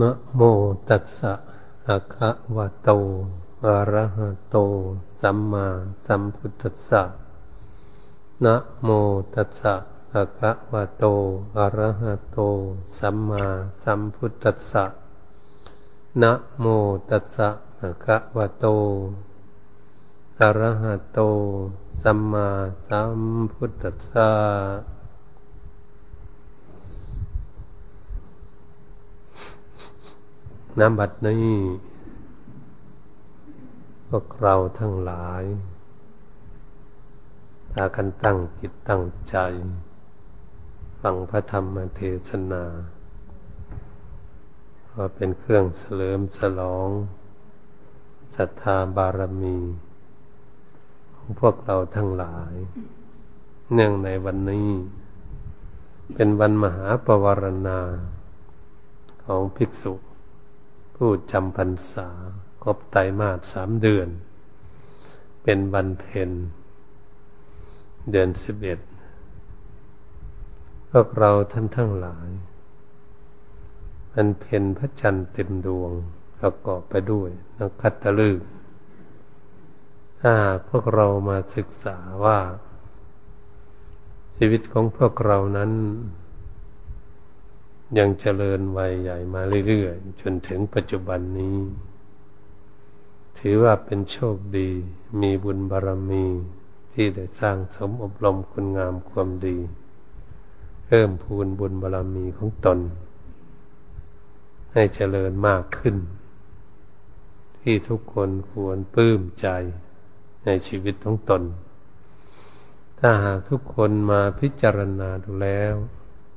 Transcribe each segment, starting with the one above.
นะโมตัสสะภะคะวะโตอะระหะโต สัมมาสัมพุทธัสสะนะโมตัสสะภะคะวะโตอะระหะโต สัมมาสัมพุทธัสสะนะโมตัสสะภะคะวะโตอะระหะโต สัมมาสัมพุทธัสสะ น้ำบัดนี้พวกเราทั้งหลายพากันตั้งจิตตั้งใจ ฟังพระธรรมเทศนาว่าเป็นเครื่องเสริมสลองศรัทธาบารมี ของพวกเราทั้งหลาย เนื่องในวันนี้ เป็นวันมหาปวารณาของภิกษุ ผู้จำพรรษาครบไตรมาสสามเดือน เป็นวันเพ็ญเดือนสิบเอ็ดพวกเราท่านทั้งหลาย มันเพ็ญพระจันทร์เต็มดวงประกอบไปด้วยนักพัตลึกถ้าพวกเรามาศึกษาว่า ชีวิตของพวกเรานั้น ยังเจริญวัยใหญ่มาเรื่อยๆ จนถึงปัจจุบันนี้ ถือว่าเป็นโชคดี มีบุญบารมี ที่ได้สร้างสมอบรมคุณงามความดี เพิ่มพูนบุญบารรมีของตน ให้เจริญมากขึ้น ที่ทุกคนควรปลื้มใจในชีวิตของตน ถ้าหากทุกคนมาพิจารณาดูแล้ว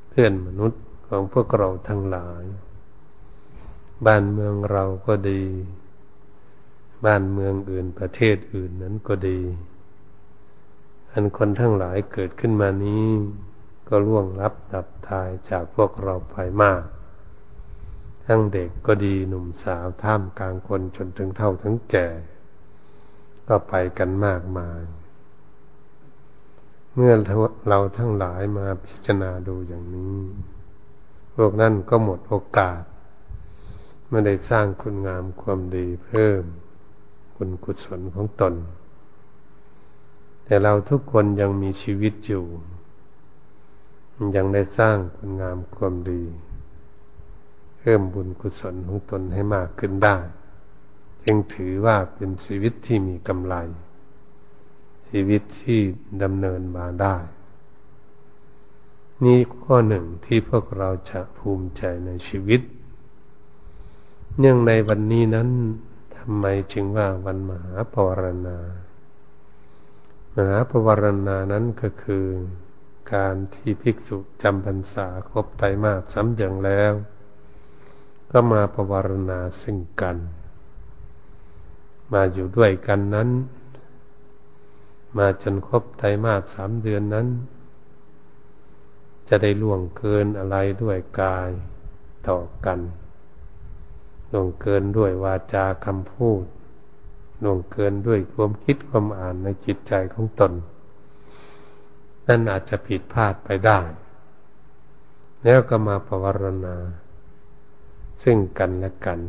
เพื่อนมนุษย์ ของพวกเราทั้งหลาย บ้านเมืองเราก็ดี บ้านเมืองอื่นประเทศอื่นนั้นก็ดี อันคนทั้งหลายเกิดขึ้นมานี้ ก็ล่วงลับดับตายจากพวกเราไปมาก ทั้งเด็กก็ดีหนุ่มสาวท่ามกลางคนจนถึงเท่าถึงแก่ ก็ไปกันมากมายเมื่อเราทั้งหลายมาพิจารณาดูอย่างนี้ พวกนั้นก็หมดโอกาส ไม่ได้สร้างคุณงามความดีเพิ่มคุณกุศลของตน แต่เราทุกคนยังมีชีวิตอยู่ ยังได้สร้างคุณงามความดี เพิ่มบุญกุศลของตนให้มากขึ้นได้ จึงถือว่าเป็นชีวิตที่มีกำไร ชีวิตที่ดำเนินมาได้ นี่ข้อหนึ่งที่พวกเราจะภูมิใจในชีวิต เนื่องในวันนี้นั้นทำไมจึงว่าวันมหาปวารณา มหาปวารณานั้นก็คือการที่ภิกษุจำพรรษาครบไตรมาสสำเดืองแล้ว ก็มาปวารณาซึ่งกัน มาอยู่ด้วยกันนั้น มาจนครบไตรมาสสามเดือนนั้น จะได้ล่วงเกินอะไรด้วยกายต่อกันล่วงเกินด้วยวาจาคำพูดล่วงเกินด้วยความคิดความอ่านในจิตใจของตน นั่นอาจจะผิดพลาดไปได้ แล้วก็มาภาวนา ซึ่งกันและกัน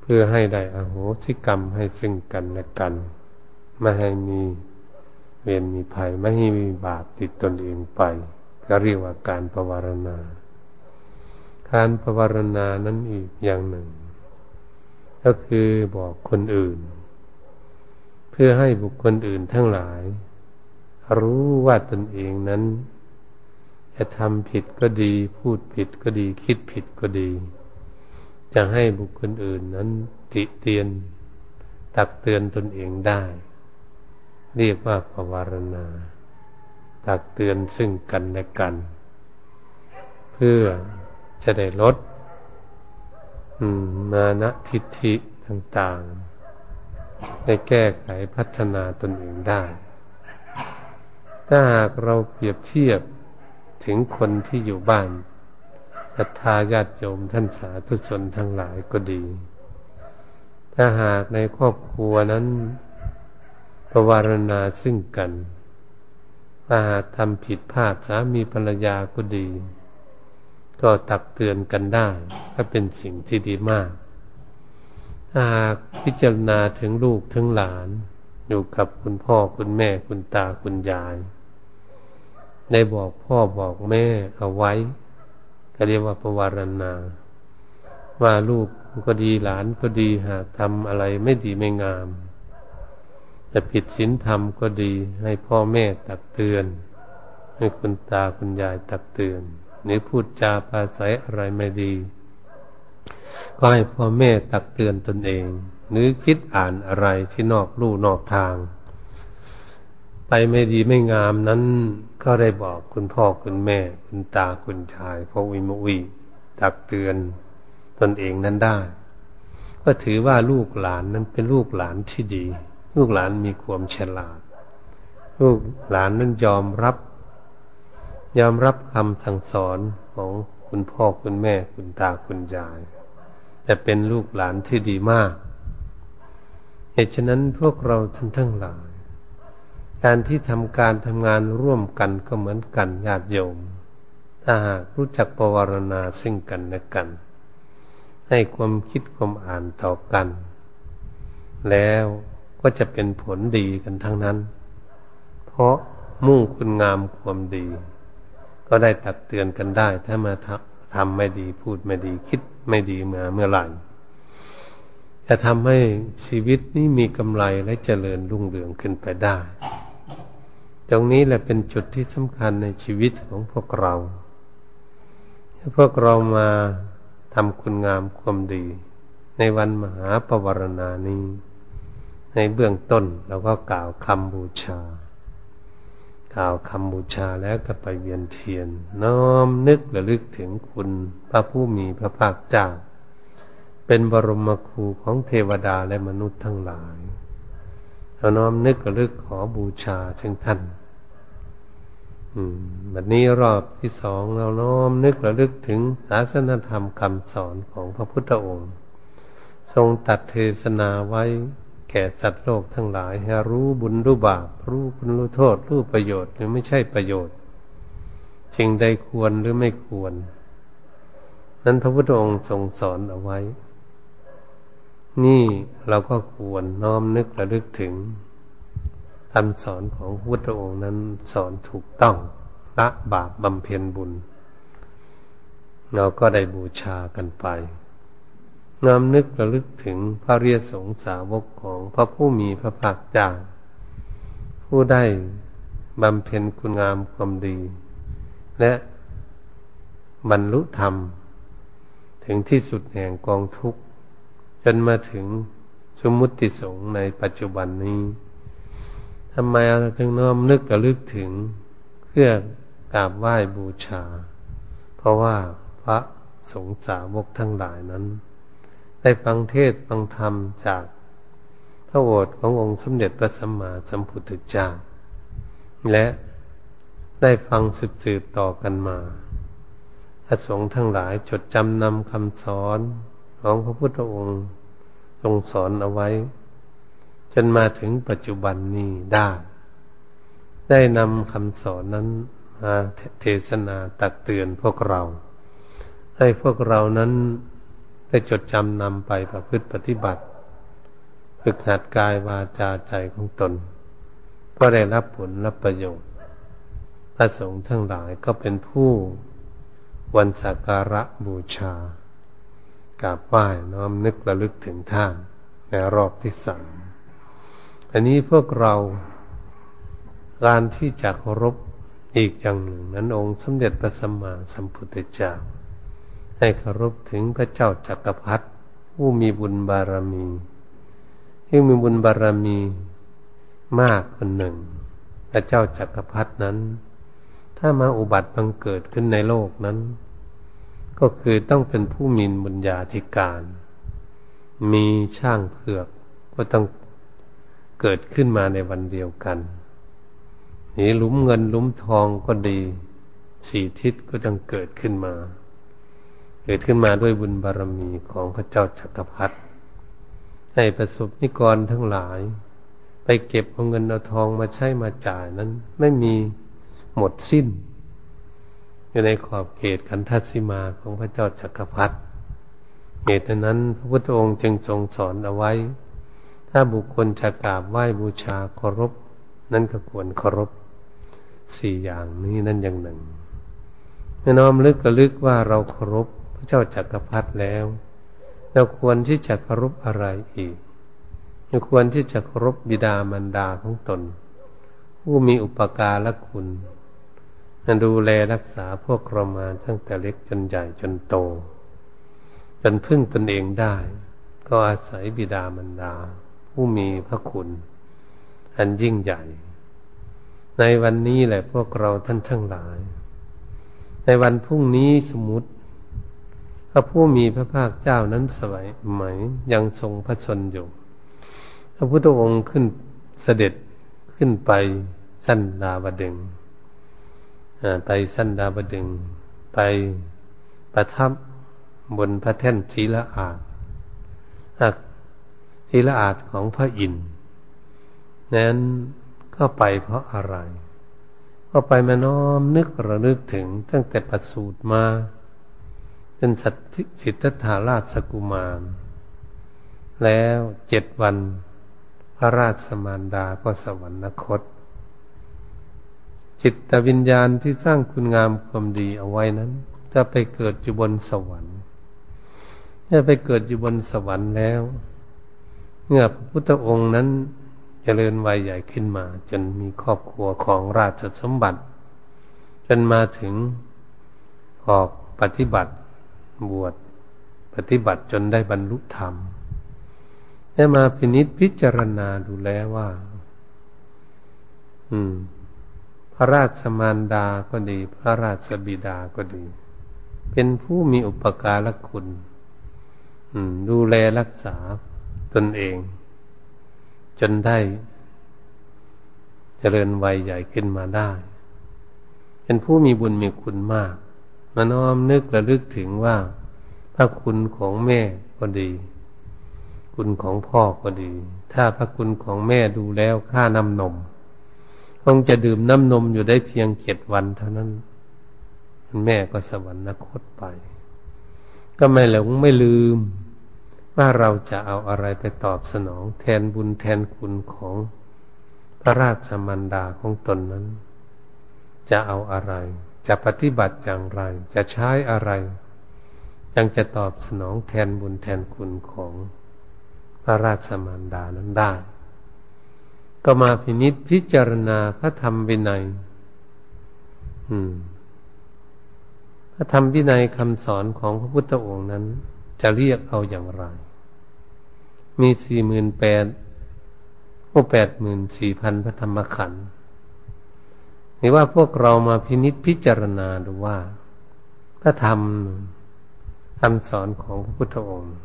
เพื่อให้ได้อโหสิกรรมให้ซึ่งกันและกันไม่ให้มีเวรมีภัยไม่ให้มีบาปติดตนเองไป ก็เรียกว่าการภาวนาการภาวนานั้นอีกอย่างหนึ่ง ก็คือบอกคนอื่น เพื่อให้บุคคลอื่นทั้งหลาย รู้ว่าตนเองนั้นจะทำผิดก็ดี พูดผิดก็ดี คิดผิดก็ดี จะให้บุคคลอื่นนั้นติเตียน ตักเตือนตนเองได้ เรียกว่าภาวนา ตักเตือนซึ่งกันและกัน เพื่อจะได้ลดมานะทิฏฐิต่างๆให้แก้ไขพัฒนาตนเองได้ ถ้าหากเราเปรียบเทียบถึงคนที่อยู่บ้านศรัทธาญาติโยมท่านสาธุชนทั้งหลายก็ดี ถ้าหากในครอบครัวนั้นประวารณาซึ่งกัน ถ้าหากทำผิดพลาดสามีภรรยาก็ดี ก็ตักเตือนกันได้ ก็เป็นสิ่งที่ดีมาก ถ้าหากพิจารณาถึงลูกถึงหลาน อยู่กับคุณพ่อคุณแม่คุณตาคุณยายได้บอกพ่อบอกแม่เอาไว้ ก็เรียกว่าประวารณา ว่าลูกก็ดีหลานก็ดีหากทำอะไรไม่ดีไม่งาม จะผิดศีลธรรมก็ดี ให้พ่อแม่ตักเตือน ให้คุณตาคุณยายตักเตือนหรือพูดจาปาศัยอะไรไม่ดี ก็ให้พ่อแม่ตักเตือนตนเอง หรือคิดอ่านอะไรที่นอกลู่นอกทาง ไปไม่ดีไม่งามนั้นก็ได้บอกคุณพ่อคุณแม่ คุณตาคุณชายพ่อวิมวีตักเตือนตนเองนั้นได้ ก็ถือว่าลูกหลานนั้นเป็นลูกหลานที่ดี ลูกหลานมีความฉลาด ลูกหลานนั้นยอมรับ ยอมรับคำสั่งสอนของคุณพ่อคุณแม่คุณตาคุณยาย แต่เป็นลูกหลานที่ดีมาก เหตุฉะนั้นพวกเราท่านทั้งหลาย การที่ทำการทำงานร่วมกันก็เหมือนกันญาติโยม ถ้าหากรู้จักปวารณาซึ่งกันและกัน ให้ความคิดความอ่านต่อกัน แล้ว ก็จะเป็นผลดีกันทั้งนั้น เพราะมุ่งคุณงามความดี ก็ได้ตักเตือนกันได้ ถ้ามาทำไม่ดีพูดไม่ดีคิดไม่ดีเมื่อเมื่อไหร่จะทำให้ชีวิตนี้มีกำไรและเจริญรุ่งเรืองขึ้นไปได้ ตรงนี้แหละเป็นจุดที่สำคัญในชีวิตของพวกเรา พวกเรามาทำคุณงามความดี ในวันมหาปวารณานี้ ในเบื้องต้นเราก็กล่าวคำบูชา กล่าวคำบูชาแล้วก็ไปเวียนเทียน น้อมนึกระลึกถึงคุณพระผู้มีพระภาคเจ้า เป็นบรมครูของเทวดาและมนุษย์ทั้งหลายเราน้อมนึกระลึกขอบูชาเช่นท่านแบบนี้รอบที่สองเราน้อมนึกระลึกถึงศาสนธรรมคำสอนของพระพุทธองค์ ทรงตัดเทศนาไว้ แก่สัตว์โลกทั้งหลายให้รู้บุญรู้บาปรู้คุณรู้โทษ รู้ประโยชน์หรือไม่ใช่ประโยชน์สิ่งใดควรหรือไม่ควร นั้นพระพุทธองค์ทรงสอนเอาไว้ นี่เราก็ควรน้อมนึกระลึกถึงคำสอนของพระพุทธองค์นั้นสอนถูกต้องละบาปบำเพ็ญบุญ เราก็ได้บูชากันไป น้อมนึกระลึกถึงพระเรียสงสาวกของพระผู้มีพระภาคเจ้าผู้ได้บำเพ็ญคุณงามความดี และบรรลุธรรม ถึงที่สุดแห่งกองทุกข์ จนมาถึงสมมุติสงในปัจจุบันนี้ทำไมเราจึงน้อมนึกระลึกถึงเพื่อกราบไหว้บูชา เพราะว่าพระสงฆ์สาวกทั้งหลายนั้น ได้ฟังเทศฟังธรรมจากพระโอษฐ์ขององค์สมเด็จพระสัมมาสัมพุทธเจ้า และได้ฟังสืบสืบต่อกันมาพระสงฆ์ทั้งหลายจดจำนำคำสอนของพระพุทธองค์ทรงสอนเอาไว้ จนมาถึงปัจจุบันนี้ได้ ได้นำคำสอนนั้นมาเทศนาตักเตือนพวกเรา ให้พวกเรานั้น ได้จดจำนำไปประพฤติปฏิบัติ ฝึกหัดกายวาจาใจของตน ก็ได้รับผลรับประโยชน์ พระสงฆ์ทั้งหลายก็เป็นผู้วันสักการะบูชากราบไหว้น้อมนึกระลึกถึงท่านในรอบที่สามอันนี้พวกเราการที่จะเคารพอีกอย่างหนึ่งนั้นองค์สมเด็จพระสัมมาสัมพุทธเจ้า ให้เคารพถึงพระเจ้าจักรพรรดิผู้มีบุญบารมีที่มีบุญบารมีมากคนหนึ่ง พระเจ้าจักรพรรดินั้น ถ้ามาอุบัติบังเกิดขึ้นในโลกนั้น ก็คือต้องเป็นผู้มีบุญญาธิการ มีช่างเผือกก็ต้องเกิดขึ้นมาในวันเดียวกันนี่ลุ้มเงินลุ้มทองก็ดี สี่ทิศก็ต้องเกิดขึ้นมา เกิดขึ้นมาด้วยบุญบารมีของพระเจ้าจักรพรรดิให้ประสบนิกรทั้งหลาย ไปเก็บเอาเงินเอาทองมาใช้มาจ่ายนั้นไม่มีหมดสิ้น อยู่ในขอบเขตขันทัศิมาของพระเจ้าจักรพรรดิเหตุนั้นพระพุทธองค์จึงทรงสอนเอาไว้ ถ้าบุคคลจะกราบไหว้บูชาเคารพ นั่นก็ควรเคารพสี่อย่างนี้นั่นอย่างหนึ่งเมื่อน้อมลึกระลึกว่าเราเคารพ เจ้าจักรพรรดิแล้ว เราควรที่จะเคารพอะไรอีกเราควรที่จะเคารพบิดามารดาของตน ผู้มีอุปการะคุณดูแลรักษาพวกเรามาตั้งแต่เล็กจนใหญ่จนโต จนพึ่งตนเองได้ ก็อาศัยบิดามารดา ผู้มีพระคุณ อันยิ่งใหญ่ ในวันนี้แหละพวกเราท่านทั้งหลาย ในวันพรุ่งนี้สมมติ พระผู้มีพระภาคเจ้านั้นสวยไหมยังทรงพระชนอยู่ พระพุทธองค์ขึ้นเสด็จขึ้นไปสั้นดาบดึงไปสั้นดาบดึง ไปประทับบนพระแท่นศีละอาดศีละอาดของพระอินทร์นั้นก็ไปเพราะอะไร ก็ไปมาน้อมนึกระลึกถึงตั้งแต่ประสูตรมา เป็นสัตสิทธัตถาราชกุมาร แล้วเจ็ดวัน พระราชมารดาก็สวรรคต จิตวิญญาณที่สร้างคุณงามความดีเอาไว้นั้นจะไปเกิดอยู่บนสวรรค์เมื่อไปเกิดอยู่บนสวรรค์แล้วเมื่อพระพุทธองค์นั้นจเจริญวัยใหญ่ขึ้นมา จนมีครอบครัวของราชสมบัติ จนมาถึงออกปฏิบัติ บวชปฏิบัติจนได้บรรลุธรรมได้มาพินิษพิจารณาดูแล้วว่า อืม พระราชมารดาก็ดี พระราชบิดาก็ดี เป็นผู้มีอุปการะคุณดูแลรักษาตนเอง จนได้เจริญวัยใหญ่ขึ้นมาได้ เป็นผู้มีบุญมีคุณมาก มาน้อมนึกระลึกถึงว่า พระคุณของแม่ก็ดี คุณของพ่อก็ดี ถ้าพระคุณของแม่ดูแล้วค่าน้ำนม คงจะดื่มน้ำนมอยู่ได้เพียงเจ็ดวันเท่านั้นแม่ก็สวรรคตไป ก็ไม่หลงไม่ลืม ว่าเราจะเอาอะไรไปตอบสนอง แทนบุญแทนคุณของพระราชมันดาของตนนั้น จะเอาอะไร จะปฏิบัติอย่างไร จะใช้อะไรยังจะตอบสนองแทนบุญแทนคุณของพระราชมารดานั้นได้ ก็มาพินิษพิจารณาพระธรรมวินัยพระธรรมวินัยคำสอนของพระพุทธองค์นั้น จะเรียกเอาอย่างไร มีสี่หมื่นแปดโอแปดหมื่นสี่พันพระธรรมขันธ์ นี่ว่าพวกเรามาพินิษพิจารณาดูว่าพระธรรมคำสอนของพระพุทธองค์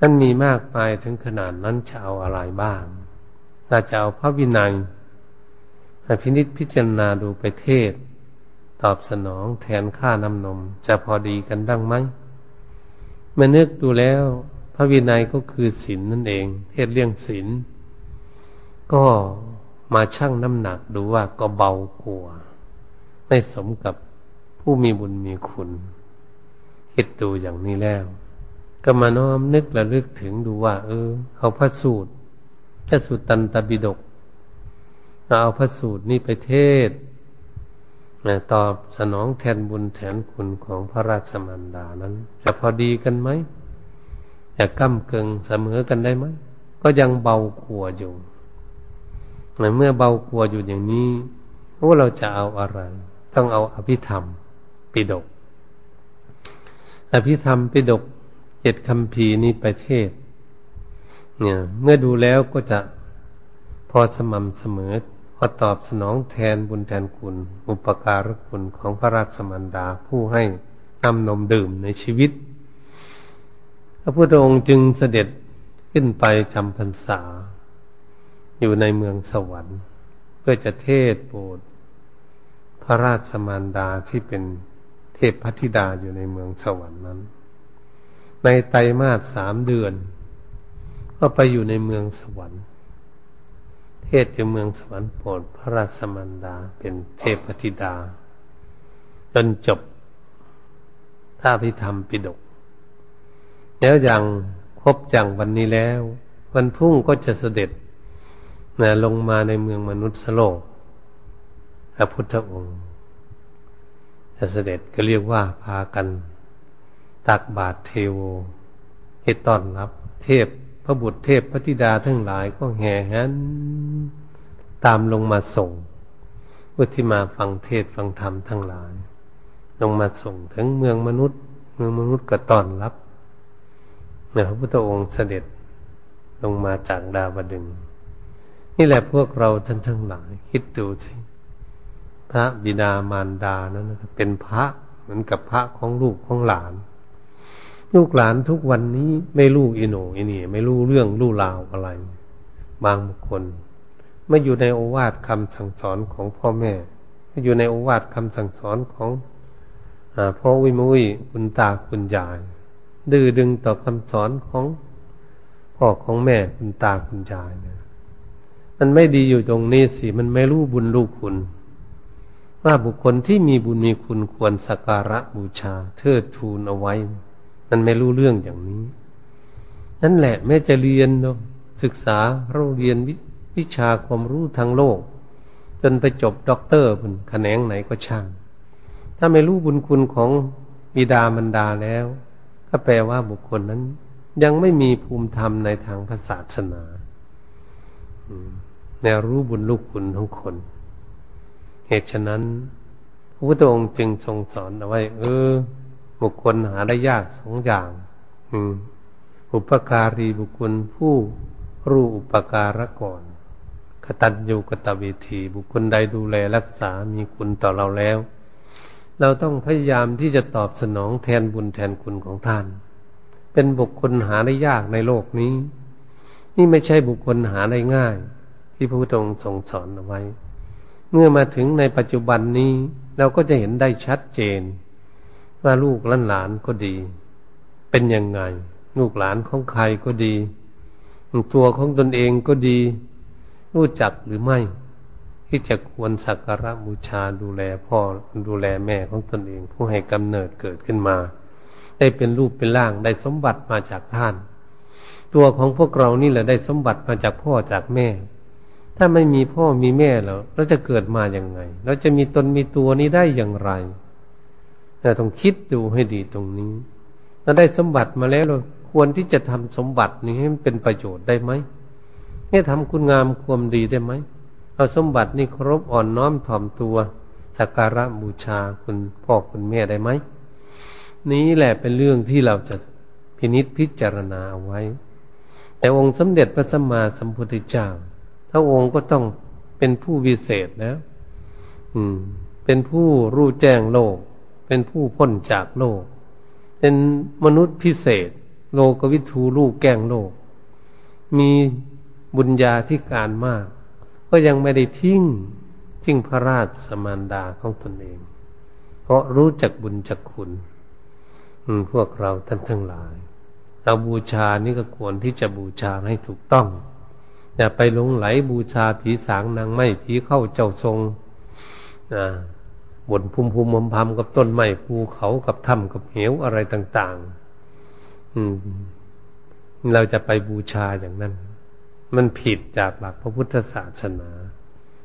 นั้นมีมากมายถึงขนาดนั้นจะเอาอะไรบ้างถ้าจะเอาพระวินัยพินิษพิจารณาดูไปเทศ ตอบสนองแทนค่าน้ำนม จะพอดีกันบ้างไหมเมื่อนึกดูแล้ว พระวินัยก็คือศีลนนั่นเอง เทศเรื่องศีลก็ มาชั่งน้ำหนักดูว่าก็เบากว่าไม่สมกับผู้มีบุญมีคุณคิดดูอย่างนี้แล้ว ก็มาน้อมนึกระลึกถึงดูว่า เออ เอาพระสูตรพระสูตรตันตบิดกเอาพระสูตรนี้ไปเทศตอบสนองแทนบุญแทนคุณของพระราชมันดานั้น จะพอดีกันไหมอยากก้มเกิงเสมอกันได้ไหม ก็ยังเบากว่าอยู่ เมื่อเบากลัวอยู่อย่างนี้ว่าเราจะเอาอะไร ต้องเอาอภิธรรมปิดก อภิธรรมปิดกเจ็ดคำพีนี้ประเทศ เนี่ยเมื่อดูแล้วก็จะพอสม่ำเสมอพอตอบสนองแทนบุญแทนคุณ อุปการะคุณของพระราชมันดาผู้ให้นำนมดื่มในชีวิต พระพุทธองค์จึงเสด็จขึ้นไปจำพรรษา อยู่ในเมืองสวรรค์ เพื่อจะเทศโปรดพระราชมารดาที่เป็นเทพพัธิดาอยู่ในเมืองสวรรค์นั้น ในไตรมาสสามเดือน ก็ไปอยู่ในเมืองสวรรค์ เทศอยู่เมืองสวรรค์โปรดพระราชมารดาเป็นเทพพัธิดา จนจบถ้าพิธรรมปิดก แล้วอย่างครบจังวันนี้แล้ว วันพุ่งก็จะเสด็จ นะลงมาในเมืองมนุษย์โลกพระพุทธองค์จะเสด็จก็เรียกว่าพากัน ตักบาตรเทโวให้ต้อนรับ เทพพระบุตรเทพพระธิดาทั้งหลายก็แห่แหนตามลงมาส่งพุทธิมาฟังเทศฟังธรรมทั้งหลาย ลงมาส่งถึงเมืองมนุษย์ เมืองมนุษย์ก็ต้อนรับพระพุทธองค์เสด็จลงมาจากดาวดึง นี่แหละพวกเราท่านทั้งหลายคิดดูสิพระบิดามารดานั้นเป็นพระเหมือนกับพระของลูกของหลาน ลูกหลานทุกวันนี้ไม่รู้อิโนอินี่ ไม่รู้เรื่องรู้ราวอะไร บางคนไม่อยู่ในโอวาทคำสั่งสอนของพ่อแม่ไม่อยู่ในโอวาทคำสั่งสอนของอพ่อวิมุยคุณตาคุณยาย ดื้อดึงต่อคำสอนของพ่อของแม่คุณตาคุณยายเนี่ย มันไม่ดีอยู่ตรงนี้สิ มันไม่รู้บุญรู้คุณ ว่าบุคคลที่มีบุญมีคุณควรสักการะบูชา เทิดทูนเอาไว้ มันไม่รู้เรื่องอย่างนี้ นั่นแหละแม่จะเรียนเนาะศึกษาเราเรียนวิวิชาความรู้ทางโลก จนไปจบด็อกเตอร์บนแขนงไหนก็ช่าง ถ้าไม่รู้บุญคุณของบิดามารดาแล้ว ก็แปลว่าบุคคลนั้น ยังไม่มีภูมิธรรมในทางศาสนา แนวรู้บุญลูกคุณของคน เหตุฉะนั้น พระพุทธองค์จึงทรงสอนเอาไว้ เออ บุคคลหาได้ยากสองอย่างอุปการีบุคคลผู้รู้อุปการะก่อนกตัญญูกตเวทีบุคคลใดดูแลรักษามีคุณต่อเราแล้ว เราต้องพยายามที่จะตอบสนองแทนบุญแทนคุณของท่าน เป็นบุคคลหาได้ยากในโลกนี้ นี่ไม่ใช่บุคคลหาได้ง่าย ที่พระพุทธองค์ทรงสอนเอาไว้ เมื่อมาถึงในปัจจุบันนี้ เราก็จะเห็นได้ชัดเจน ว่าลูกหลานก็ดี เป็นยังไง ลูกหลานของใครก็ดี ตัวของตนเองก็ดี รู้จักหรือไม่ ที่จะควรสักการะบูชาดูแลพ่อดูแลแม่ของตนเอง ผู้ให้กำเนิดเกิดขึ้นมา ได้เป็นรูปเป็นร่างได้สมบัติมาจากท่าน ตัวของพวกเรานี่แหละได้สมบัติมาจากพ่อจากแม่ ถ้าไม่มีพ่อมีแม่แล้วเราจะเกิดมาอย่างไง เราจะมีตนมีตัวนี้ได้อย่างไรแต่ต้องคิดดูให้ดีตรงนี้เราได้สมบัติมาแล้วเราควรที่จะทำสมบัตินี้ให้มันเป็นประโยชน์ได้ไหมนี่ทำคุณงามความดีได้ไหมเอาสมบัตินี่ครบอ่อนน้อมถ่อมตัวสักการะบูชาคุณพ่อคุณแม่ได้ไหมนี้แหละเป็นเรื่องที่เราจะพินิษพิจารณาเอาไว้ แต่องค์สมเด็จพระสัมมาสัมพุทธเจ้า ถ้าองค์ก็ต้องเป็นผู้วิเศษแล้วอืม เป็นผู้รู้แจ้งโลก เป็นผู้พ้นจากโลก เป็นมนุษย์พิเศษ โลกวิทูรู้แก้งโลก มีบุญญาธิการมาก ก็ยังไม่ได้ทิ้งทิ้งพระราชสมานดาของตนเอง เพราะรู้จักบุญจักคุณพวกเราท่านทั้งหลายเราบูชานี่ก็ควรที่จะบูชาให้ถูกต้อง อย่าไปหลงไหลบูชาผีสางนางไม้ผีเข้าเจ้าทรงบนภูมิภูมิพมกับต้นไม้ภูเขากับถ้ำกับเหวอะไรต่างๆเราจะไปบูชาอย่างนั้น มันผิดจากหลักพระพุทธศาสนา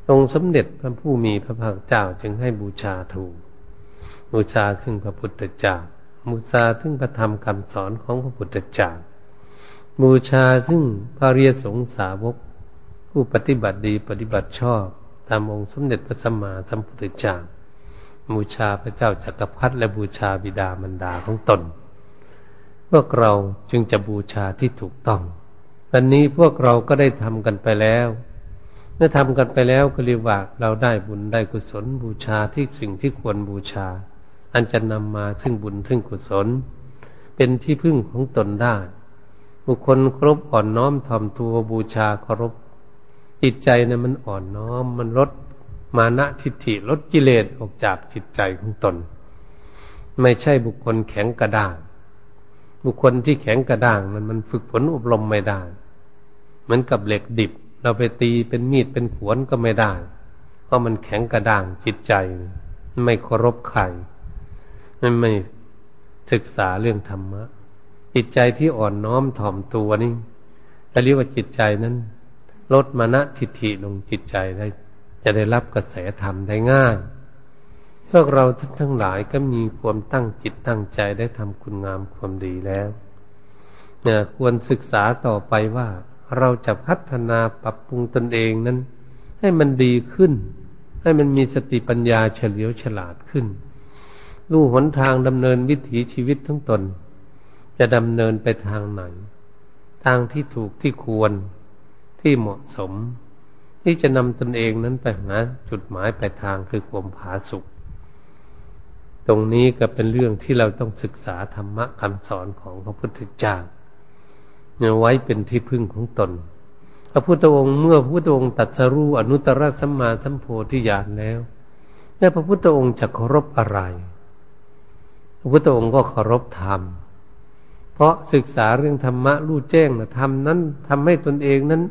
องค์สมเด็จพระผู้มีพระภาคเจ้าจึงให้บูชาถูก บูชาซึ่งพระพุทธเจ้าบูชาซึ่งพระธรรมคำสอนของพระพุทธเจ้า บูชาซึ่งพระเรียสงสาวก ผู้ปฏิบัติดีปฏิบัติชอบ ตามองค์สมเด็จพระสัมมาสัมพุทธเจ้าบูชาพระเจ้าจักรพรรดิและบูชาบิดามารดาของตน พวกเราจึงจะบูชาที่ถูกต้องวันนี้พวกเราก็ได้ทำกันไปแล้วเมื่อทำกันไปแล้วก็เรียกว่าเราได้บุญได้กุศล บูชาที่สิ่งที่ควรบูชา อันจะนำมาซึ่งบุญซึ่งกุศล เป็นที่พึ่งของตนได้ บุคคลครบอ่อนน้อมถ่อมตัวบูชาเคารพจิตใจนะมันอ่อนน้อม มันลดมานะทิฏฐิลดกิเลสออกจากจิตใจของตน ไม่ใช่บุคคลแข็งกระด้าง บุคคลที่แข็งกระด้างนั้นมันฝึกฝนอบรมไม่ได้ เหมือนกับเหล็กดิบ เราไปตีเป็นมีดเป็นขวนก็ไม่ได้ เพราะมันแข็งกระด้างจิตใจ ไม่เคารพใครไมันไม่ศึกษาเรื่องธรรมะ จิตใจที่อ่อนน้อมถ่อมตัวนี่เรียกว่าจิตใจนั้น ลดมานะทิฏฐิลงจิตใจได้ จะได้รับกระแสธรรมได้ง่ายพวกเราทั้งหลายก็มีความตั้งจิตตั้งใจได้ทำคุณงามความดีแล้วเนี่ยควรศึกษาต่อไปว่าเราจะพัฒนาปรับปรุงตนเองนั้น ให้มันดีขึ้น ให้มันมีสติปัญญาเฉลียวฉลาดขึ้นรู้หนทางดำเนินวิถีชีวิตทั้งตน จะดำเนินไปทางไหน ทางที่ถูกที่ควรที่เหมาะสม ที่จะนำตนเองนั้นไปหาจุดหมายปลายทางคือความผาสุขตรงนี้ก็เป็นเรื่องที่เราต้องศึกษาธรรมะคำสอนของพระพุทธเจ้าเนี่ยไว้เป็นที่พึ่งของตน พระพุทธองค์เมื่อพระพุทธองค์ตัดสรู้อนุตตรสัมมาสัมโพธิญาณแล้วเนี่ยพระพุทธองค์จะเคารพอะไร พระพุทธองค์ก็เคารพธรรม ราะศึกษาเรื่องธรรมะรู้แจ้งนะธรรมนั้นทำให้ตนเองนั้น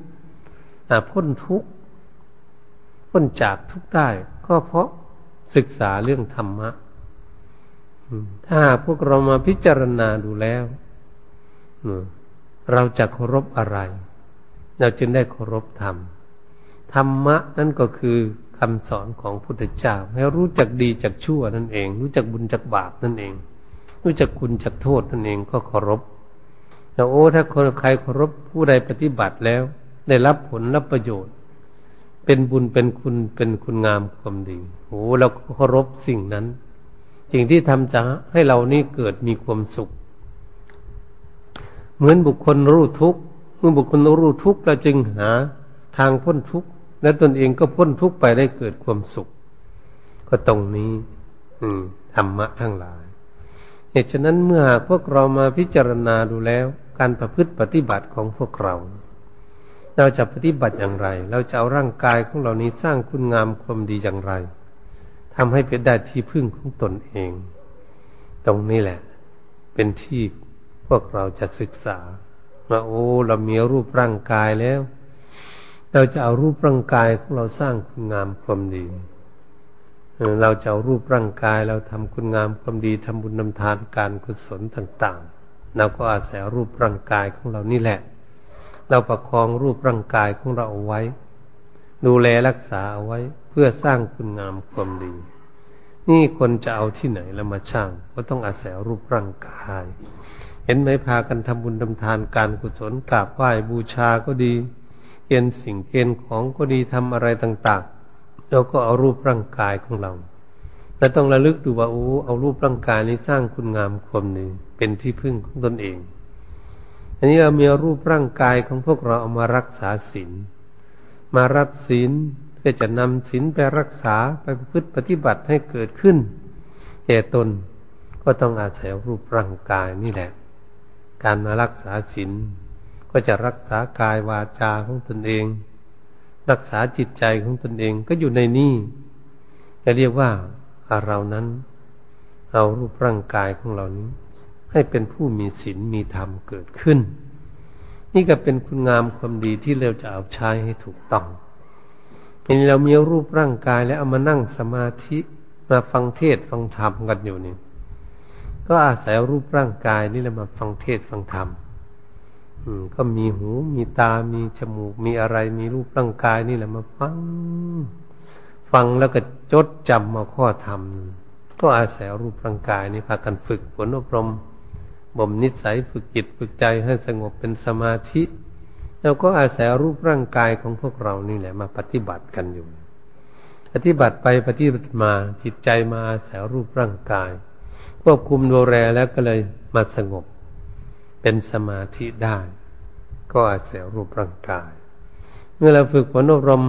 พ้นทุกข์พ้นจากทุกข์ได้ ก็เพราะศึกษาเรื่องธรรมะถ้าพวกเรามาพิจารณาดูแล้วเราจะเคารพอะไร เราจึงได้เคารพธรรม ธรรมะนั่นก็คือคำสอนของพุทธเจ้าให้รู้จักดีจักชั่วนั่นเอง รู้จักบุญจักบาปนั่นเอง รู้จักคุณจักโทษนั่นเองก็เคารพแต่โอ้ถ้าคนใครเคารพผู้ใดปฏิบัติแล้ว ได้รับผลรับประโยชน์ เป็นบุญเป็นคุณเป็นคุณงามความดีโอ้เราเคารพสิ่งนั้น สิ่งที่ทำจะให้เรานี่เกิดมีความสุข เหมือนบุคคลรู้ทุกข์เมื่อบุคคลรู้ทุกข์เราจึงหาทางพ้นทุกข์และตนเองก็พ้นทุกข์ไปได้เกิดความสุข ก็ตรงนี้ อืมธรรมะทั้งหลาย เหตุฉะนั้นเมื่อหากพวกเรามาพิจารณาดูแล้ว การประพฤติปฏิบัติของพวกเรา เราจะปฏิบัติอย่างไร เราจะเอาร่างกายของเรานี้สร้างคุณงามความดีอย่างไรทำให้เป็นได้ที่พึ่งของตนเอง ตรงนี้แหละ เป็นที่พวกเราจะศึกษาว่าโอ้เรามีรูปร่างกายแล้ว เราจะเอารูปร่างกายของเราสร้างคุณงามความดี เราจะเอารูปร่างกายเราทำคุณงามความดีทำบุญนำทานการกุศลต่างๆ เราก็อาศัยรูปร่างกายของเรานี่แหละ เราประคองรูปร่างกายของเราเอาไว้ ดูแลรักษาเอาไว้เพื่อสร้างคุณงามความดี นี่คนจะเอาที่ไหนแล้วมาช่าง ก็ต้องอาศัยรูปร่างกาย เห็นไหมพากันทำบุญทำทานการกุศลกราบไหว้บูชาก็ดีเกณฑ์สิ่งเกณฑ์ของก็ดีทำอะไรต่างๆ เราก็เอารูปร่างกายของเราและต้องระลึกดูว่าโอ้เอารูปร่างกายนี้สร้างคุณงามความดีเป็นที่พึ่งของตนเอง อันนี้เรามีรูปร่างกายของพวกเราเอามารักษาศีลมารับศีลเพื่อจะนำศีลไปรักษาไปพฤติปฏิบัติให้เกิดขึ้นแก่ตนก็ต้องอาศัยรูปร่างกายนี่แหละ การมารักษาศีลก็จะรักษากายวาจาของตนเอง รักษาจิตใจของตนเองก็อยู่ในนี่จะเรียกว่าเรานั้น เอารูปร่างกายของเรานี้ ให้เป็นผู้มีศีลมีธรรมเกิดขึ้น นี่ก็เป็นคุณงามความดีที่เราจะเอาใช้ให้ถูกต้องเห็นเรามีรูปร่างกายแล้วเอามานั่งสมาธิมาฟังเทศฟังธรรมกันอยู่นี่ก็อาศัยรูปร่างกายนี่แหละมาฟังเทศฟังธรรม ก็มีหู มีตา มีจมูก มีอะไร มีรูปร่างกายนี่แหละมาฟัง ฟังแล้วก็จดจำมาข้อธรรม ก็อาศัยรูปร่างกายนี่พากันฝึกฝนอบรมบ่มนิสัยฝึกจิตฝึกใจให้สงบเป็นสมาธิเราก็อาศัยรูปร่างกายของพวกเรานี่แหละมาปฏิบัติกันอยู่ ปฏิบัติไปปฏิบัติมาจิตใจมาอาศัยรูปร่างกายควบคุมดูแลแล้วก็เลยมาสงบ เป็นสมาธิได้ ก็อาศัยรูปร่างกาย เมื่อเราฝึกฝนอบรม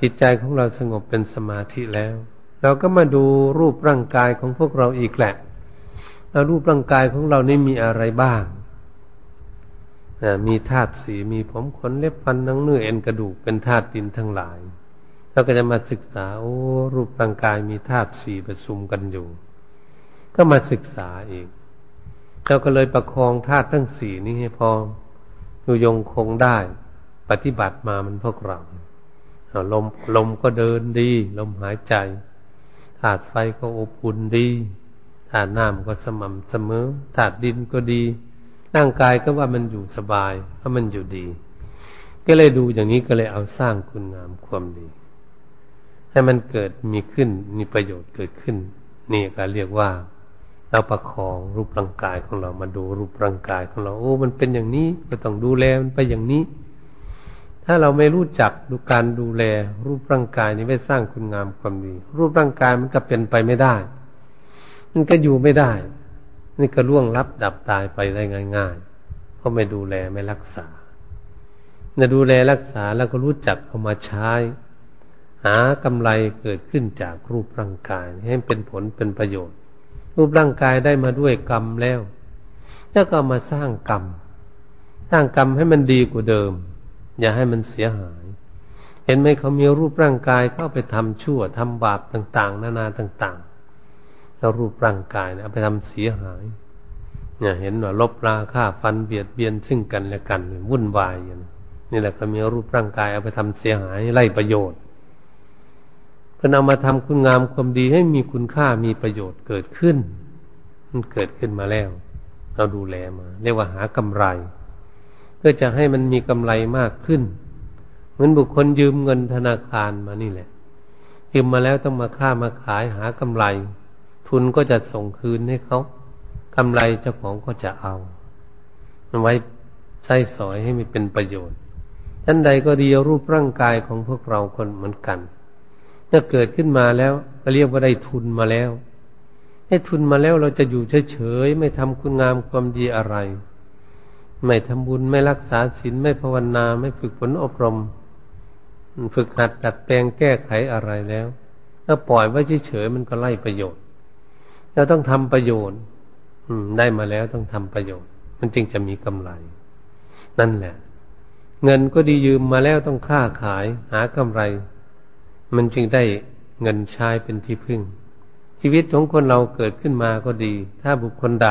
จิตใจของเราสงบเป็นสมาธิแล้ว เราก็มาดูรูปร่างกายของพวกเราอีกแหละรูปร่างกายของเรานี่มีอะไรบ้าง มีธาตุสีมีผมขนเล็บฟันนังเนื้อเอ็นกระดูกเป็นธาตุดินทั้งหลาย เราก็จะมาศึกษาโอ้รูปร่างกายมีธาตุสีประชุมกันอยู่ ก็มาศึกษาอีก เราก็เลยประคองธาตุทั้งสี่นี้ให้พออยู่ยงคงได้ ปฏิบัติมามันพวกเราลมลมก็เดินดี ลมหายใจธาตุไฟก็อบอุ่นดีธาตุน้ำก็สม่ำเสมอธาตุดินก็ดีร่างกายก็ว่ามันอยู่สบายเพราะมันอยู่ดี ก็เลยดูอย่างนี้ก็เลยเอาสร้างคุณงามความดี ให้มันเกิดมีขึ้นมีประโยชน์เกิดขึ้น นี่ก็เรียกว่า เราประคองรูปร่างกายของเรามาดูรูปร่างกายของเรา โอ้ มันเป็นอย่างนี้ก็ต้องดูแลมันไปอย่างนี้ ถ้าเราไม่รู้จักดูการดูแล รูปร่างกายนี้ไม่สร้างคุณงามความดี รูปร่างกายมันก็เป็นไปไม่ได้ มันก็อยู่ไม่ได้ นี่ก็ล่วงลับดับตายไปได้ง่ายๆเพราะไม่ดูแลไม่รักษาเนี่ยดูแลรักษาแล้วก็รู้จักเอามาใช้ หากำไรเกิดขึ้นจากรูปร่างกาย ให้เป็นผลเป็นประโยชน์ รูปร่างกายได้มาด้วยกรรมแล้ว แล้วก็มาสร้างกรรม สร้างกรรมให้มันดีกว่าเดิม อย่าให้มันเสียหาย เห็นไหมเขามีรูปร่างกายเข้าไปทำชั่วทำบาปต่าง ๆ นานาต่างๆแล้วรูปร่างกายเอาไปทำเสียหายเนี่ยเห็นว่าลบราค่าฟันเบียดเบียนซึ่งกันและกันวุ่นวายอย่างนี่แหละเขามีรูปร่างกายเอาไปทำเสียหายไล่ประโยชน์ เพื่อนเอามาทำคุณงามความดีให้มีคุณค่ามีประโยชน์เกิดขึ้น มันเกิดขึ้นมาแล้ว เราดูแลมา เรียกว่าหากำไร เพื่อจะให้มันมีกำไรมากขึ้น เหมือนบุคคลยืมเงินธนาคารมานี่แหละยืมมาแล้วต้องมาค่ามาขายหากำไร ทุนก็จะส่งคืนให้เขากำไรเจ้าของก็จะเอาไว้ใช้สอยให้มีเป็นประโยชน์ท่านใดก็ดีรูปร่างกายของพวกเราคนเหมือนกัน ถ้าเกิดขึ้นมาแล้วก็เรียกว่าได้ทุนมาแล้วได้ทุนมาแล้วเราจะอยู่เฉยๆไม่ทำคุณงามความดีอะไร ไม่ทำบุญไม่รักษาศีลไม่ภาวนา ไม่ฝึกฝนอบรม ฝึกหัดดัดแปลงแก้ไขอะไรแล้วถ้าปล่อยไว้เฉยๆมันก็ไล่ประโยชน์เราต้องทำประโยชน์ได้มาแล้วต้องทำประโยชน์ มันจึงจะมีกำไร นั่นแหละ เงินก็ดียืมมาแล้วต้องค่าขายหากำไร มันจึงได้เงินใช้เป็นที่พึ่ง ชีวิตของคนเราเกิดขึ้นมาก็ดี ถ้าบุคคลใด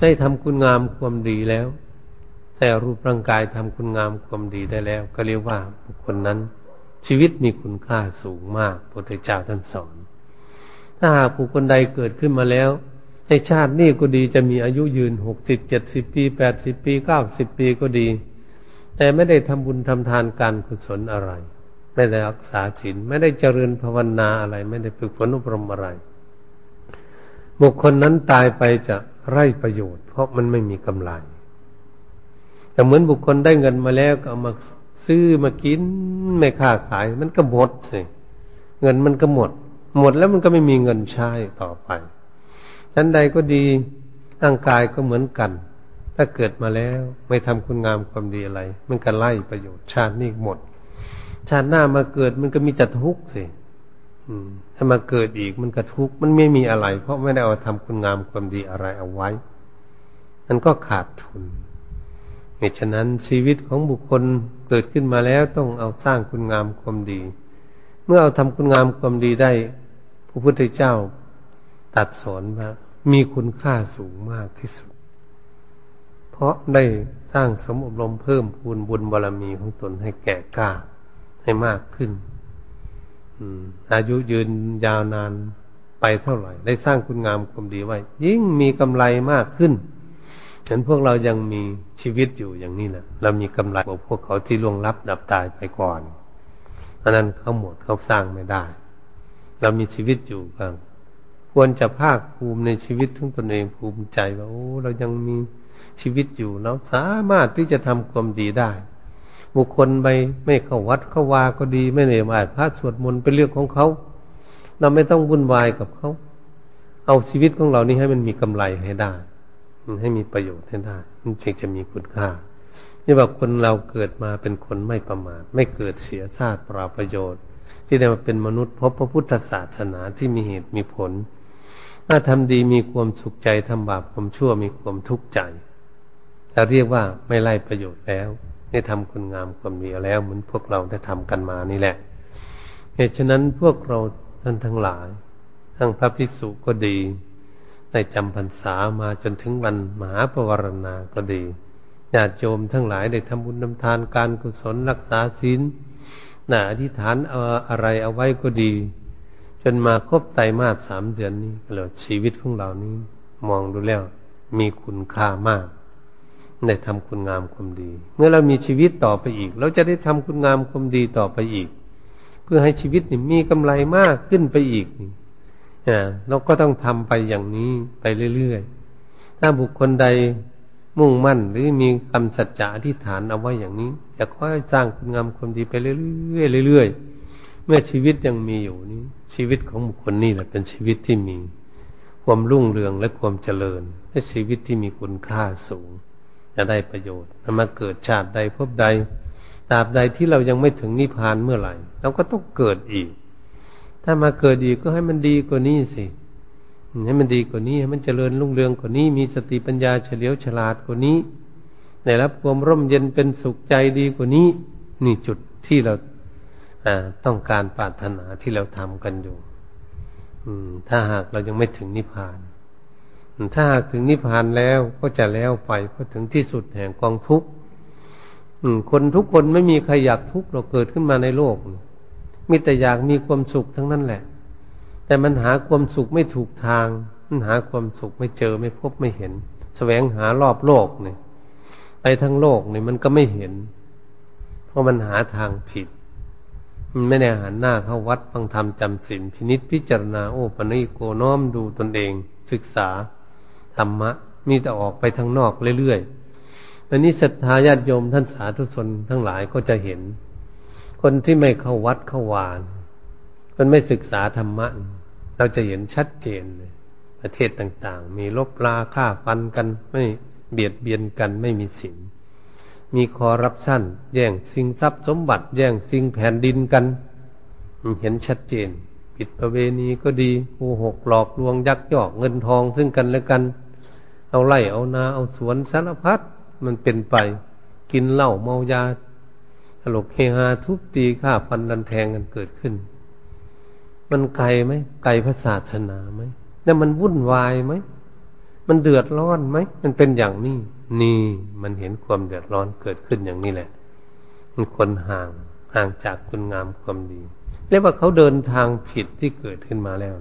ได้ทำคุณงามความดีแล้ว แต่รูปร่างกายทำคุณงามความดีได้แล้ว ก็เรียกว่าบุคคลนั้น ชีวิตมีคุณค่าสูงมากพระพุทธเจ้าท่านสอน ถ้าหากบุคคลใดเกิดขึ้นมาแล้วในชาตินี้ก็ดีจะมีอายุยืนหกสิบเจ็ดสิบปีแปดสิบปีเก้าสิบปีก็ดี แต่ไม่ได้ทำบุญทำทานการกุศลอะไร ไม่ได้รักษาศีลไม่ได้เจริญภาวนาอะไร ไม่ได้ฝึกฝนอบรมอะไร บุคคลนั้นตายไปจะไร้ประโยชน์ เพราะมันไม่มีกำไรแต่เหมือนบุคคลได้เงินมาแล้วก็เอามาซื้อมากินไม่ค้าขาย มันก็หมดสิเงินมันก็หมด หมดแล้วมันก็ไม่มีเงินใช้ต่อไปชั้นใดก็ดีร่างกายก็เหมือนกัน ถ้าเกิดมาแล้วไม่ทำคุณงามความดีอะไร มันก็ไล่ประโยชน์ชาตินี้หมด ชาติหน้ามาเกิดมันก็มีแต่ทุกข์สิถ้ามาเกิดอีกมันก็ทุกข์มันไม่มีอะไร เพราะไม่ได้เอาทำคุณงามความดีอะไรเอาไว้ มันก็ขาดทุนเหตุฉะนั้นชีวิตของบุคคลเกิดขึ้นมาแล้วต้องเอาสร้างคุณงามความดี เมื่อเอาทำคุณงามความดีได้ พระพุทธเจ้าตัดสอนว่ามีคุณค่าสูงมากที่สุด เพราะได้สร้างสมอบรมเพิ่มพูนบุญบารรมีของตนให้แก่กล้า ให้มากขึ้นอายุยืนยาวนานไปเท่าไหร่ ได้สร้างคุณงามความดีไว้ ยิ่งมีกำไรมากขึ้นเห็นพวกเรายังมีชีวิตอยู่อย่างนี้นะเรามีกำไรกว่าพวกเขาที่ล่วงลับดับตายไปก่อนอันนั้นเขาหมดเขาสร้างไม่ได้ เรามีชีวิตอยู่กันควรจะภาคภูมิในชีวิตทุกตนเองภูมิใจว่าโอ้เรายังมีชีวิตอยู่เราสามารถที่จะทำความดีได้ บุคคลไปไม่เข้าวัดเข้าวาก็ดี ไม่เหนื่อยมาพระสวดมนต์เป็นเรื่องของเขา เราไม่ต้องวุ่นวายกับเขา เอาชีวิตของเรานี่ให้มันมีกำไรให้ได้ ให้มีประโยชน์ให้ได้ มันจึงจะมีคุณค่านี่ว่าคนเราเกิดมาเป็นคนไม่ประมาทไม่เกิดเสียชาติปราประโยชน์ ที่ได้มาเป็นมนุษย์พบพระพุทธศาสนาที่มีเหตุมีผลถ้าทำดีมีความสุขใจทำบาปความชั่วมีความทุกข์ใจจะเรียกว่าไม่ไล่ประโยชน์แล้ว ได้ทำคุณงามความดีแล้ว เหมือนพวกเราได้ทำกันมานี่แหละ เหตุฉะนั้นพวกเราท่านทั้งหลาย ทั้งพระพิสุก็ดีได้จำพรรษามาจนถึงวันมหาปวารณาก็ดีญาติโยมทั้งหลายได้ทำบุญนำทานการกุศลรักษาศีลน่ะอธิษฐานเอาอะไรเอาไว้ก็ดี จนมาครบไตรมาสสามเดือนนี้เราชีวิตของเรานี้ มองดูแล้วมีคุณค่ามาก ได้ทำคุณงามความดี เมื่อเรามีชีวิตต่อไปอีก เราจะได้ทำคุณงามความดีต่อไปอีก เพื่อให้ชีวิตนี่มีกำไรมากขึ้นไปอีกนี่เราก็ต้องทำไปอย่างนี้ไปเรื่อยๆถ้าบุคคลใดมุ่งมั่น หรือมีคำสัจจะอธิษฐานเอาไว้อย่างนี้จะค่อยสร้างคุณงามความดีไปเรื่อยๆเรื่อยๆเมื่อชีวิตยังมีอยู่นี้ ชีวิตของบุคคลนี่แหละเป็นชีวิตที่มี ความรุ่งเรืองและความเจริญ และชีวิตที่มีคุณค่าสูง จะได้ประโยชน์มาเกิดชาติใดพบใดตราบใดที่เรายังไม่ถึงนิพพานเมื่อไหร่ เราก็ต้องเกิดอีก ถ้ามาเกิดอีกก็ให้มันดีกว่านี้สิให้มันดีกว่านี้ให้มันเจริญรุ่งเรืองกว่านี้ มีสติปัญญาเฉลียวฉลาดกว่านี้ได้รับความร่มเย็นเป็นสุขใจดีกว่านี้ นี่จุดที่เราต้องการปรารถนาที่เราทำกันอยู่ถ้าหากเรายังไม่ถึงนิพพาน ถ้าหากถึงนิพพานแล้วก็จะแล้วไปเพราะถึงที่สุดแห่งกองทุกข์คนทุกคนไม่มีใครอยากทุกข์เราเกิดขึ้นมาในโลก มีแต่อยากมีความสุขทั้งนั้นแหละ แต่มันหาความสุขไม่ถูกทาง มันหาความสุขไม่เจอไม่พบไม่เห็นแสวงหารอบโลกเนี่ยไปทั้งโลกเนี่ยมันก็ไม่เห็น เพราะมันหาทางผิด มันไม่ได้หันหน้าเข้าวัดฟังธรรมจำศีลพินิษพิจารณาโอ้ปณิโกน้อมดูตนเอง ศึกษา ธรรมะ มีแต่ออกไปทางนอกเรื่อยๆอันนี้ศรัทธาญาติโยมท่านสาธุชนทั้งหลายก็จะเห็น คนที่ไม่เข้าวัดเข้าวานคนไม่ศึกษาธรรมะ เราจะเห็นชัดเจนเลยประเทศต่างๆ มีลบลาฆ่าฟันกัน ไม่เบียดเบียนกันไม่มีสินมีคอรับสั้นแย่งสิ่งทรัพย์สมบัติ แย่งสิ่งแผ่นดินกัน เห็นชัดเจนผิดประเวณีก็ดีโกหกหลอกลวงยักยอกเงินทองซึ่งกันและกัน เอาไล่เอานา เอาสวนสารพัดมันเป็นไป กินเหล้าเมายาตลกเฮฮาทุบตีฆ่าฟันดันแทงกันเกิดขึ้น มันไกลไหมไกลพระศาสนาไหมแล้วมันวุ่นวายไหมมันเดือดร้อนไหมมันเป็นอย่างนี้ นี่มันเห็นความเดือดร้อนเกิดขึ้นอย่างนี้แหละ มันคนห่างห่างจากคุณงามความดีเรียกว่าเขาเดินทางผิดที่เกิดขึ้นมาแล้ว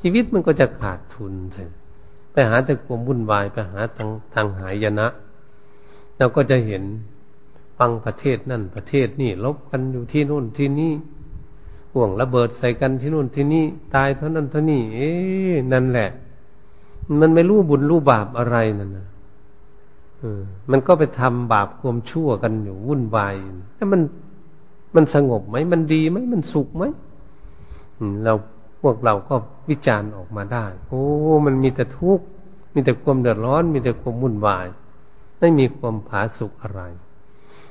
ชีวิตมันก็จะขาดทุนใช่ ไปหาแต่ความวุ่นวายไปหาทางทางหายนะเราก็จะเห็นฟังประเทศนั่นประเทศนี่ลบกันอยู่ที่นู่นที่นี่ห่วงระเบิดใส่กันที่นู่นที่นี่ตายเท่านั้นเท่านี้เอ๊นั่นแหละ มันไม่รู้บุญรู้บาปอะไรนั่นนะมันก็ไปทำบาปความชั่วกันอยู่วุ่นวายแล้วมันมันสงบไหมมันดีไหมมันสุขไหมเรา พวกเราก็วิจารณ์ออกมาได้ โอ้ มันมีแต่ทุกข์ มีแต่ความเดือดร้อน มีแต่ความวุ่นวาย ไม่มีความผาสุกอะไร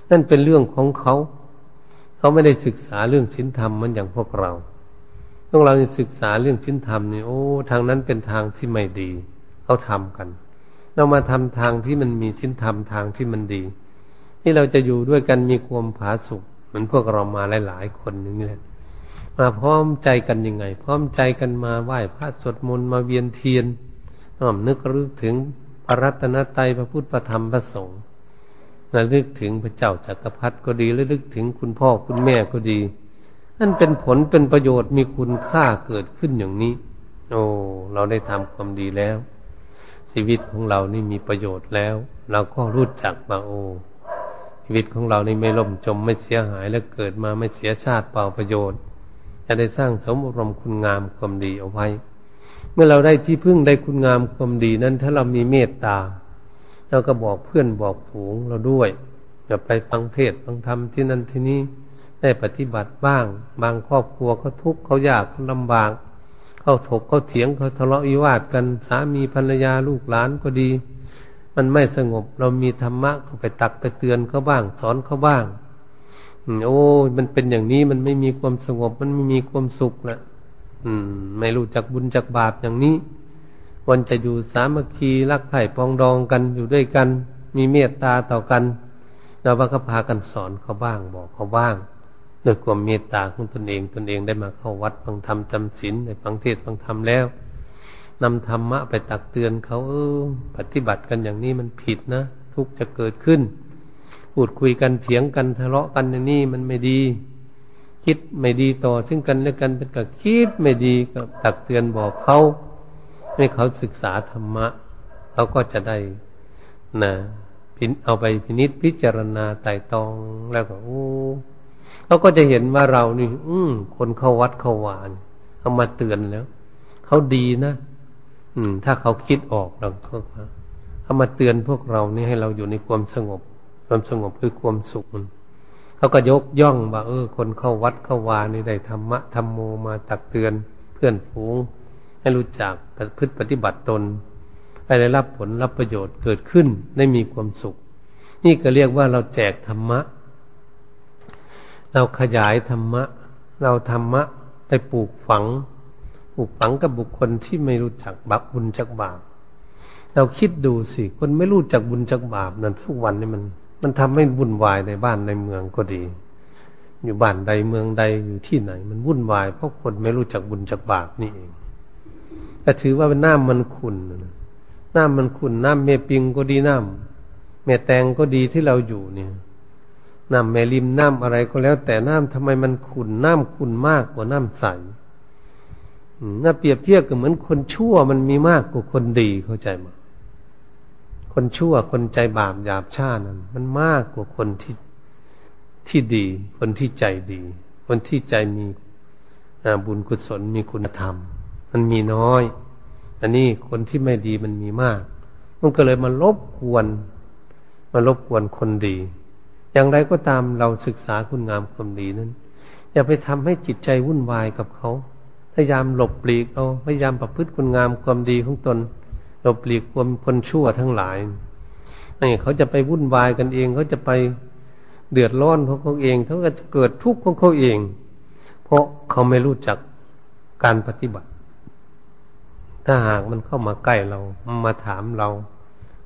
นั่นเป็นเรื่องของเขา เขาไม่ได้ศึกษาเรื่องศีลธรรมมันอย่างพวกเรา พวกเราศึกษาเรื่องศีลธรรมนี่โอ้ ทางนั้นเป็นทางที่ไม่ดี เขาทำกัน เรามาทำทางที่มันมีศีลธรรมทางที่มันดี ที่เราจะอยู่ด้วยกันมีความผาสุกเหมือนพวกเรามาหลาย ๆ คนนี่แหละ มาพร้อมใจกันยังไง พร้อมใจกันมาไหว้พระสวดมนต์มาเวียนเทียนน้อมนึกรึกถึงพระรัตนตรัยพระพุทธพระธรรมพระสงฆ์ระลึกถึงพระเจ้าจักรพรรดิก็ดีระลึกถึงคุณพ่อคุณแม่ก็ดีนั่นเป็นผลเป็นประโยชน์มีคุณค่าเกิดขึ้นอย่างนี้ โอ้เราได้ทำความดีแล้ว ชีวิตของเรานี่มีประโยชน์แล้ว เราก็รู้จักมาโอ้ชีวิตของเรานี่ไม่ล่มจมไม่เสียหายและเกิดมาไม่เสียชาติเปล่าประโยชน์ จะได้สร้างสมรมคุณงามความดีเอาไว้ เมื่อเราได้ที่พึ่งได้คุณงามความดีนั้น ถ้าเรามีเมตตา เราก็บอกเพื่อนบอกฝูงเราด้วยอย่าไปฟังเทศฟังธรรมที่นั่นที่นี้ได้ปฏิบัติบ้าง บางครอบครัวเขาทุกข์เขายากเขาลำบากเขาถกเขาเถียงเขาทะเลาะวิวาทกันสามีภรรยาลูกหลานก็ดี มันไม่สงบเรามีธรรมะก็ไปตักไปเตือนเขาบ้าง สอนเขาบ้าง โอ้มันเป็นอย่างนี้มันไม่มีความสงบ มันไม่มีความสุขละอืม ไม่รู้จักบุญจักบาปอย่างนี้ควรจะอยู่สามัคคีรักใคร่ปองดองกันอยู่ด้วยกัน มีเมตตาต่อกันเราว่าก็พากันสอนเขาบ้างบอกเขาบ้างด้วยความเมตตาของตนเองตนเองได้มาเข้าวัดฟังธรรมจำศีลได้ฟังเทศฟังธรรมแล้วนำธรรมะไปตักเตือนเขาเออปฏิบัติกันอย่างนี้มันผิดนะ ทุกจะเกิดขึ้น พูดคุยกันเถียงกันทะเลาะกันอย่างนี้มันไม่ดี คิดไม่ดีต่อ ซึ่งกันและกันเป็นกับคิดไม่ดีก็ตักเตือนบอกเขาให้เขาศึกษาธรรมะเขาก็จะได้นะเอาไปพินิษพิจารณาไต่ตองแล้วก็โอ้เขาก็จะเห็นว่าเรานี่ อืมคนเข้าวัดเข้าวานเขามาเตือนแล้วเขาดีนะอืม ถ้าเขาคิดออกเราเขามาเตือนพวกเรานี่ให้เราอยู่ในความสงบ ความสงบคือความสุขมันเขาก็ยกย่องว่าเออ คนเข้าวัดเข้าวานี่ได้ธรรมะธรรมโมมาตักเตือนเพื่อนฝูง ให้รู้จักพฤติปฏิบัติตน ให้ได้รับผลรับประโยชน์เกิดขึ้นได้มีความสุข นี่ก็เรียกว่าเราแจกธรรมะ เราขยายธรรมะ เราธรรมะไปปลูกฝังปลูกฝังกับบุคคลที่ไม่รู้จักบาปบุญจักบาปเราคิดดูสิคนไม่รู้จักบุญจักบาปนั้นทุกวันนี้มัน มันทำให้วุ่นวายในบ้านในเมืองก็ดี อยู่บ้านใดเมืองใดอยู่ที่ไหน มันวุ่นวายเพราะคนไม่รู้จักบุญจักบาปนี่เองก็ถือว่าเป็นน้ำมันขุนน้ำมันขุนน้ำเมปิงก็ดีน้ำเมแตงก็ดีที่เราอยู่เนี่ยน้ำแม่ริมน้ำอะไรก็แล้ว แต่น้ำทำไมมันขุนน้ำขุนมากกว่าน้ำใสน่าเปรียบเทียบกับเหมือนคนชั่วมันมีมากกว่าคนดีเข้าใจไหม คนชั่วคนใจบาปหยาบช้านั้น มันมากกว่าคนที่ที่ดี คนที่ใจดี คนที่ใจมีบุญกุศลมีคุณธรรม มันมีน้อย อันนี้คนที่ไม่ดีมันมีมาก มันก็เลยมาลบกวน มาลบกวนคนดี อย่างไรก็ตามเราศึกษาคุณงามความดีนั้น อย่าไปทำให้จิตใจวุ่นวายกับเขา พยายามหลบหลีกเอาพยายามประพฤติคุณงามความดีของตน หลบหลีกความคนชั่วทั้งหลายนี่เขาจะไปวุ่นวายกันเอง เขาจะไปเดือดร้อนของเขาเองเขาก็จะเกิดทุกข์ของเขาเอง เพราะเขาไม่รู้จักการปฏิบัติ ถ้าหากมันเข้ามาใกล้เรามาถามเรา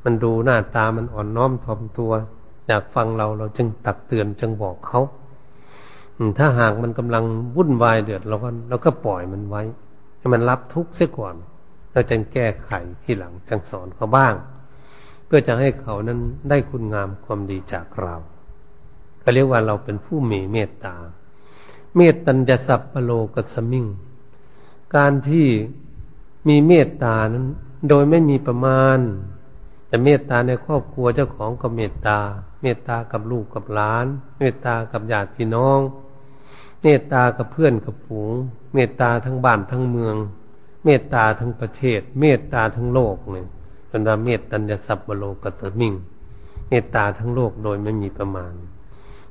มันดูหน้าตามันอ่อนน้อมถ่อมตัว อยากฟังเราเราจึงตักเตือนจึงบอกเขาถ้าหากมันกำลังวุ่นวายเดือดราก็เราก็ปล่อยมันไว้ ให้มันรับทุกข์เสียก่อน เราจึงแก้ไขที่หลังจึงสอนเขาบ้าง เพื่อจะให้เขานั้นได้คุณงามความดีจากเราก็เรียกว่าเราเป็นผู้มีเมตตา เมตตัญจะสัพพโลกสมิง การที่มีเมตตานั้น โดยไม่มีประมาณ แต่เมตตาในครอบครัวเจ้าของก็เมตตา เมตตากับลูกกับหลาน เมตตากับญาติพี่น้อง เมตตากับเพื่อนกับฝูง เมตตาทั้งบ้านทั้งเมือง เมตตาทั้งประเทศ เมตตาทั้งโลกเนี่ยเป็นว่าเมตตัญญสัพบโลกตมิงเมตตาทั้งโลกโดยไม่มีประมาณ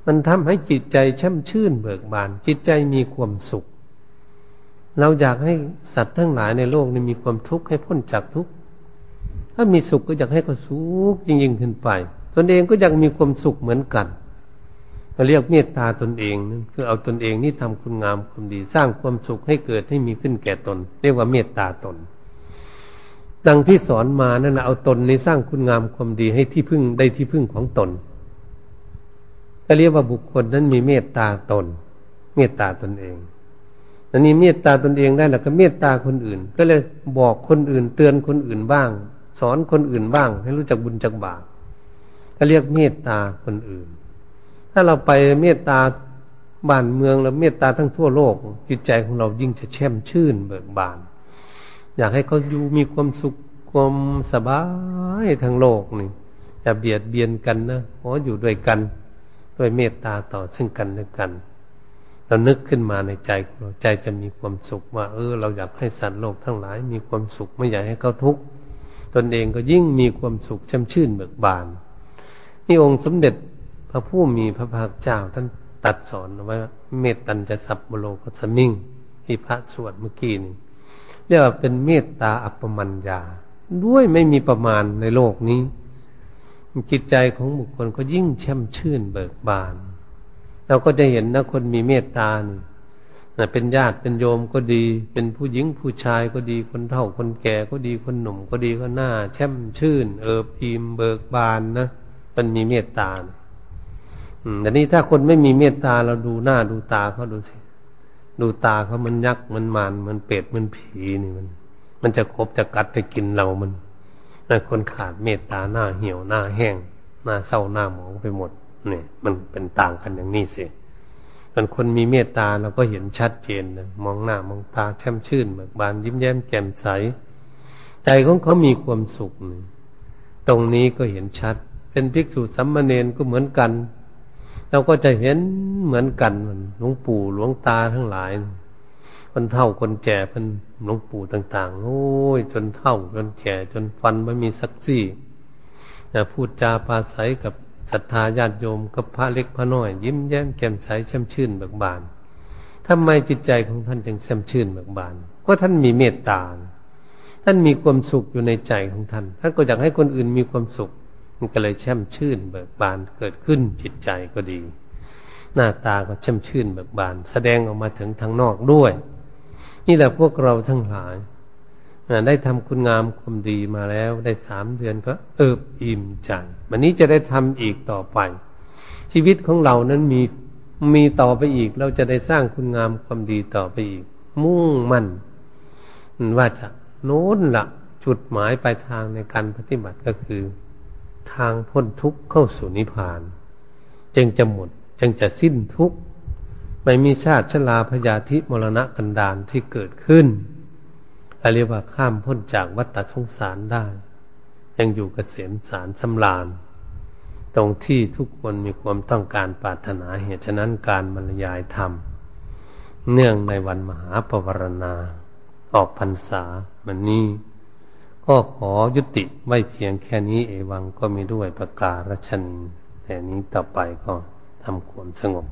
มันทำให้จิตใจช่ำชื่นเบิกบาน จิตใจมีความสุข เราอยากให้สัตว์ทั้งหลายในโลกนี้มีความทุกข์ให้พ้นจากทุกข์ถ้ามีสุขก็อยากให้เขาสุขยิ่งยิ่งขึ้นไป ตนเองก็อยากมีความสุขเหมือนกัน เราเรียกเมตตาตนเองนั่นคือเอาตนเองนี่ทำคุณงามความดี สร้างความสุขให้เกิดให้มีขึ้นแก่ตน เรียกว่าเมตตาตน ดังที่สอนมานั่นเอาตนในสร้างคุณงามความดีให้ที่พึ่งได้ที่พึ่งของตนก็เรียกว่าบุคคลนั้นมีเมตตาตน เมตตาตนเองอันนี้เมตตาตนเองได้แล้วก็เมตตาคนอื่น ก็เลยบอกคนอื่น เตือนคนอื่นบ้าง สอนคนอื่นบ้าง ให้รู้จักบุญจักบาปก็เรียกเมตตาคนอื่น ถ้าเราไปเมตตาบ้านเมืองแล้วเมตตาทั้งทั่วโลก จิตใจของเรายิ่งจะแช่มชื่นเบิกบาน อยากให้เขาอยู่มีความสุขความสบายทั้งโลกนี่อย่าเบียดเบียนกันนะขออยู่ด้วยกัน ด้วยเมตตาต่อซึ่งกันและกัน เรานึกขึ้นมาในใจของเราใจจะมีความสุขว่า เออ เราอยากให้สัตว์โลกทั้งหลาย มีความสุขไม่อยากให้เขาทุกข์ตนเองก็ยิ่งมีความสุขช่ำชื่นเบิกบาน นี่องค์สมเด็จ พระผู้มีพระภาคเจ้าท่านตัดสอนไว้เมตตัญจะสัพโลกสมิงที่พระสวดเมื่อกี้นี่เรียกว่าเป็นเมตตาอัปปมัญญา ด้วยไม่มีประมาณในโลกนี้ จิตใจของบุคคลก็ยิ่งช่ำชื่นเบิกบาน เราก็จะเห็นนะคนมีเมตตานี่เป็นญาติเป็นโยมก็ดี เป็นผู้หญิงผู้ชายก็ดีคนเฒ่าคนแก่ก็ดีคนหนุ่มก็ดีก็หน้า แช่มชื่น เอิบอิ่มเบิกบานนะมันมีเมตตา แต่นี้ถ้าคนไม่มีเมตตาเราดูหน้าดูตาเขาดูสิดูตาเขามันยักษ์มันมานมันเป็ดมันผีนี่มัน มันจะคบจะกัดจะกินเรามันคนขาดเมตตาหน้าเหี่ยวหน้าแห้ง หน้าเศร้าหน้าหมองไปหมดเนี่ยมันเป็นต่างกันอย่างนี้สิเป็นคนมีเมตตาเราก็เห็นชัดเจนนะมองหน้ามองตาแช่มชื่นเบิกบานยิ้มแย้มแจ่มใส ใจของเขามีความสุข ตรงนี้ก็เห็นชัด เป็นภิกษุสัมมาเนนก็เหมือนกัน เราก็จะเห็นเหมือนกันหลวงปู่หลวงตาทั้งหลายคนเท่าคนแก่เพิ่นหลวงปู่ต่าง ๆ โอ้ย จนเท่าจนแก่จนฟันไม่มีสักซี่พูดจาปาศัยกับศรัทธาญาติโยมกับพระเล็กพระน้อย ยิ้มแย้มแจ่มใสช่ำชื่นเบิกบานทำไมจิตใจของท่านจึงช่ำชื่นเบิกบาน ก็ท่านมีเมตตา ท่านมีความสุขอยู่ในใจของท่าน ท่านก็อยากให้คนอื่นมีความสุข มันก็เลยช่ำชื่นเบิกบานเกิดขึ้นจิตใจก็ดี หน้าตาก็ช่ำชื่นเบิกบาน แสดงออกมาถึงทางนอกด้วย นี่แหละพวกเราทั้งหลายได้ทำคุณงามความดีมาแล้วได้สามเดือนก็เอิบอิ่มใจวันนี้จะได้ทำอีกต่อไป ชีวิตของเรานั้นมีมีต่อไปอีก เราจะได้สร้างคุณงามความดีต่อไปอีก มุ่งมั่นว่าจะโน้นละจุดหมายปลายทางในการปฏิบัติก็คือ ทางพ้นทุกข์เข้าสู่นิพพาน จึงจะหมดจึงจะสิ้นทุกข์ไม่มีชาติชลาพยาธิมรณะกันดานที่เกิดขึ้นเรียกว่าข้ามพ้นจากวัฏสงสารได้ ยังอยู่กเกษมสารสำราญ ตรงที่ทุกคนมีความต้องการปรารถนาเหตุฉะนั้นการบรรยายธรรม เนื่องในวันมหาปวารณา ออกพรรษามันนี้ ก็ขอยุติไม่เพียงแค่นี้เอวังก็มีด้วยประกาศรัชนแต่นี้ต่อไปก็ทำความสงบ